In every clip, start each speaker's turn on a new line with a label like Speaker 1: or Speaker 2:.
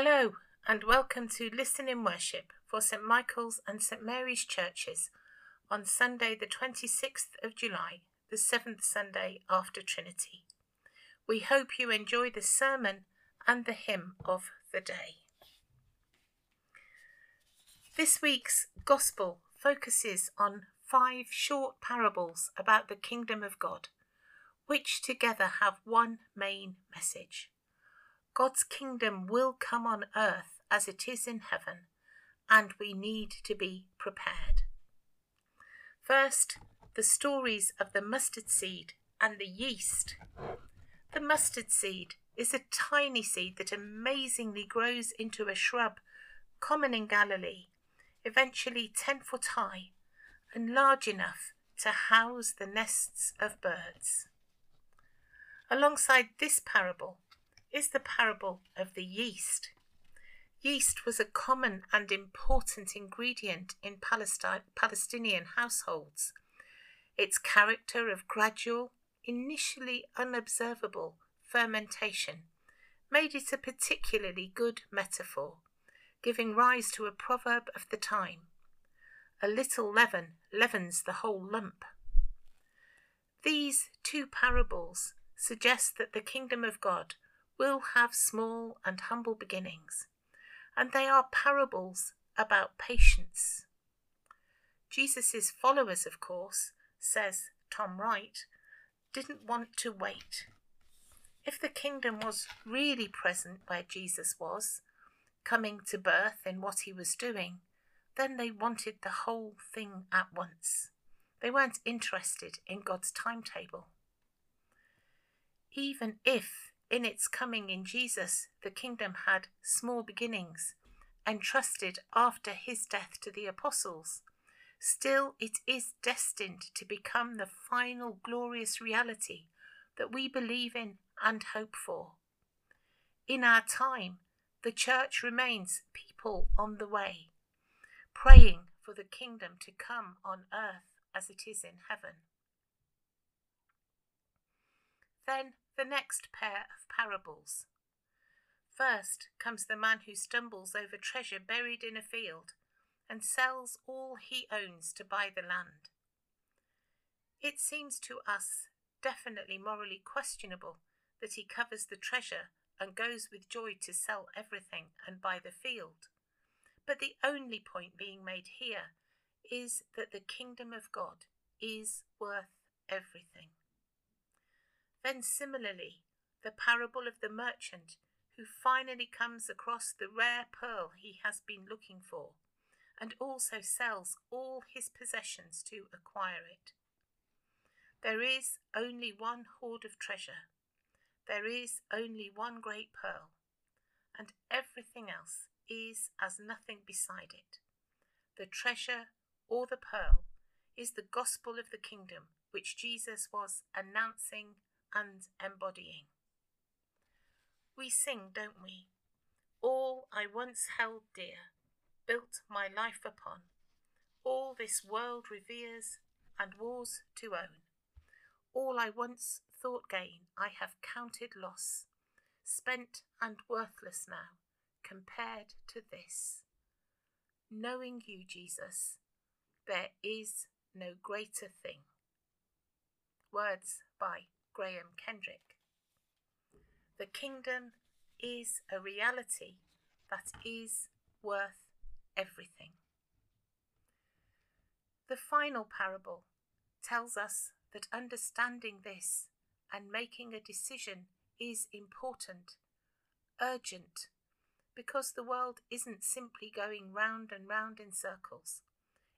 Speaker 1: Hello, and welcome to Listen in Worship for St Michael's and St Mary's churches on Sunday, the 26th of July, the seventh Sunday after Trinity. We hope you enjoy the sermon and the hymn of the day. This week's Gospel focuses on five short parables about the kingdom of God, which together have one main message. God's kingdom will come on earth as it is in heaven, and we need to be prepared. First, the stories of the mustard seed and the yeast. The mustard seed is a tiny seed that amazingly grows into a shrub common in Galilee, eventually 10 foot high and large enough to house the nests of birds. Alongside this parable is the parable of the yeast. Yeast was a common and important ingredient in Palestine, Palestinian households. Its character of gradual, initially unobservable fermentation made it a particularly good metaphor, giving rise to a proverb of the time A little leaven leavens the whole lump. These two parables suggest that the kingdom of God will have small and humble beginnings, and they are parables about patience. Jesus' followers, of course, says Tom Wright, didn't want to wait. If the kingdom was really present where Jesus was, coming to birth in what he was doing, then they wanted the whole thing at once. They weren't interested in God's timetable. Even if in its coming in Jesus, the kingdom had small beginnings, entrusted after his death to the apostles. Still, it is destined to become the final glorious reality that we believe in and hope for. In our time, the church remains people on the way, praying for the kingdom to come on earth as it is in heaven. Then the next pair of parables. First comes the man who stumbles over treasure buried in a field and sells all he owns to buy the land. It seems to us definitely morally questionable that he covers the treasure and goes with joy to sell everything and buy the field. But the only point being made here is that the kingdom of God is worth everything. Then, similarly, the parable of the merchant who finally comes across the rare pearl he has been looking for and also sells all his possessions to acquire it. There is only one hoard of treasure. There is only one great pearl, and everything else is as nothing beside it. The treasure or the pearl is the gospel of the kingdom which Jesus was announcing and embodying. We sing, don't we? All I once held dear, built my life upon, all this world reveres and wars to own. All I once thought gain, I have counted loss, spent and worthless now, compared to this. Knowing you, Jesus, there is no greater thing. Words by Graham Kendrick. The kingdom is a reality that is worth everything. The final parable tells us that understanding this and making a decision is important, urgent, because the world isn't simply going round and round in circles.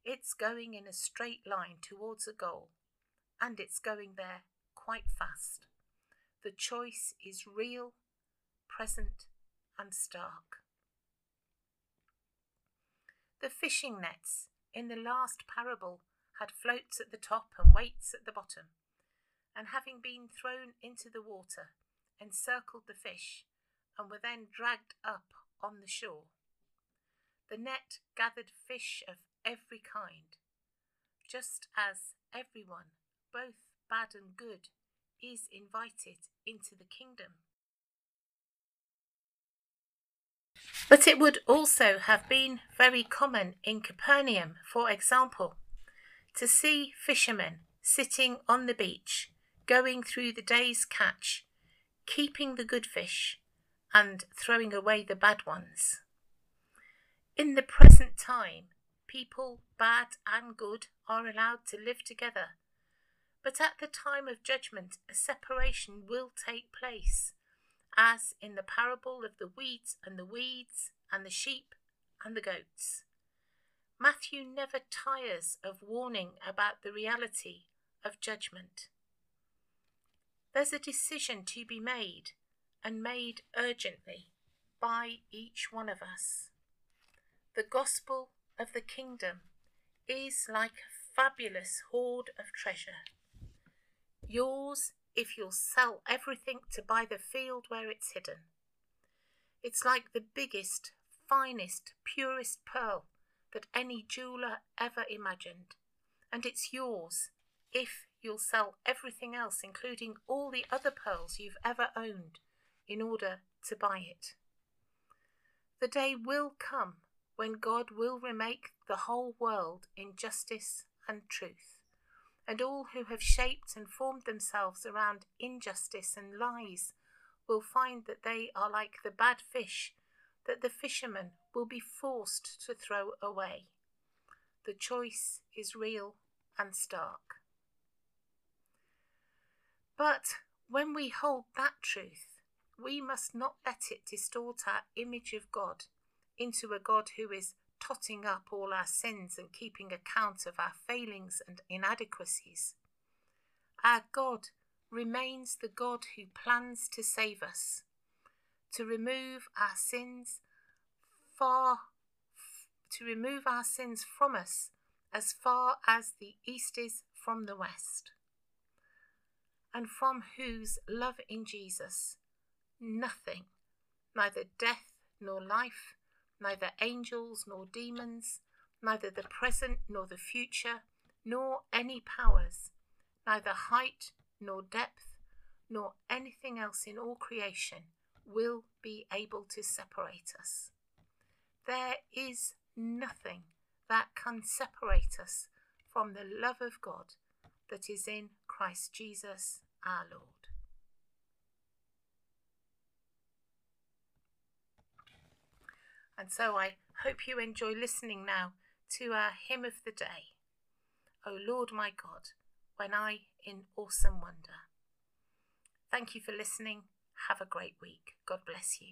Speaker 1: It's going in a straight line towards a goal, and it's going there quite fast. The choice is real, present, and stark. The fishing nets in the last parable had floats at the top and weights at the bottom, and having been thrown into the water, encircled the fish, and were then dragged up on the shore. The net gathered fish of every kind, just as everyone, both bad and good, is invited into the kingdom. But it would also have been very common in Capernaum, for example, to see fishermen sitting on the beach, going through the day's catch, keeping the good fish and throwing away the bad ones. In the present time, people, bad and good, are allowed to live together. But at the time of judgment, a separation will take place, as in the parable of the weeds and the weeds, and the sheep and the goats. Matthew never tires of warning about the reality of judgment. There's a decision to be made, and made urgently, by each one of us. The gospel of the kingdom is like a fabulous hoard of treasure. Yours if you'll sell everything to buy the field where it's hidden. It's like the biggest, finest, purest pearl that any jeweller ever imagined, and it's yours if you'll sell everything else, including all the other pearls you've ever owned, in order to buy it. The day will come when God will remake the whole world in justice and truth, and all who have shaped and formed themselves around injustice and lies will find that they are like the bad fish that the fishermen will be forced to throw away. The choice is real and stark. But when we hold that truth, we must not let it distort our image of God into a God who is totting up all our sins and keeping account of our failings and inadequacies. Our God remains the God who plans to save us, to remove our sins far to remove our sins from us as far as the east is from the west, and from whose love in Jesus nothing, neither death nor life, neither angels nor demons, neither the present nor the future, nor any powers, neither height nor depth, nor anything else in all creation will be able to separate us. There is nothing that can separate us from the love of God that is in Christ Jesus our Lord. And so I hope you enjoy listening now to our hymn of the day. O Lord my God, when I in awesome wonder. Thank you for listening. Have a great week. God bless you.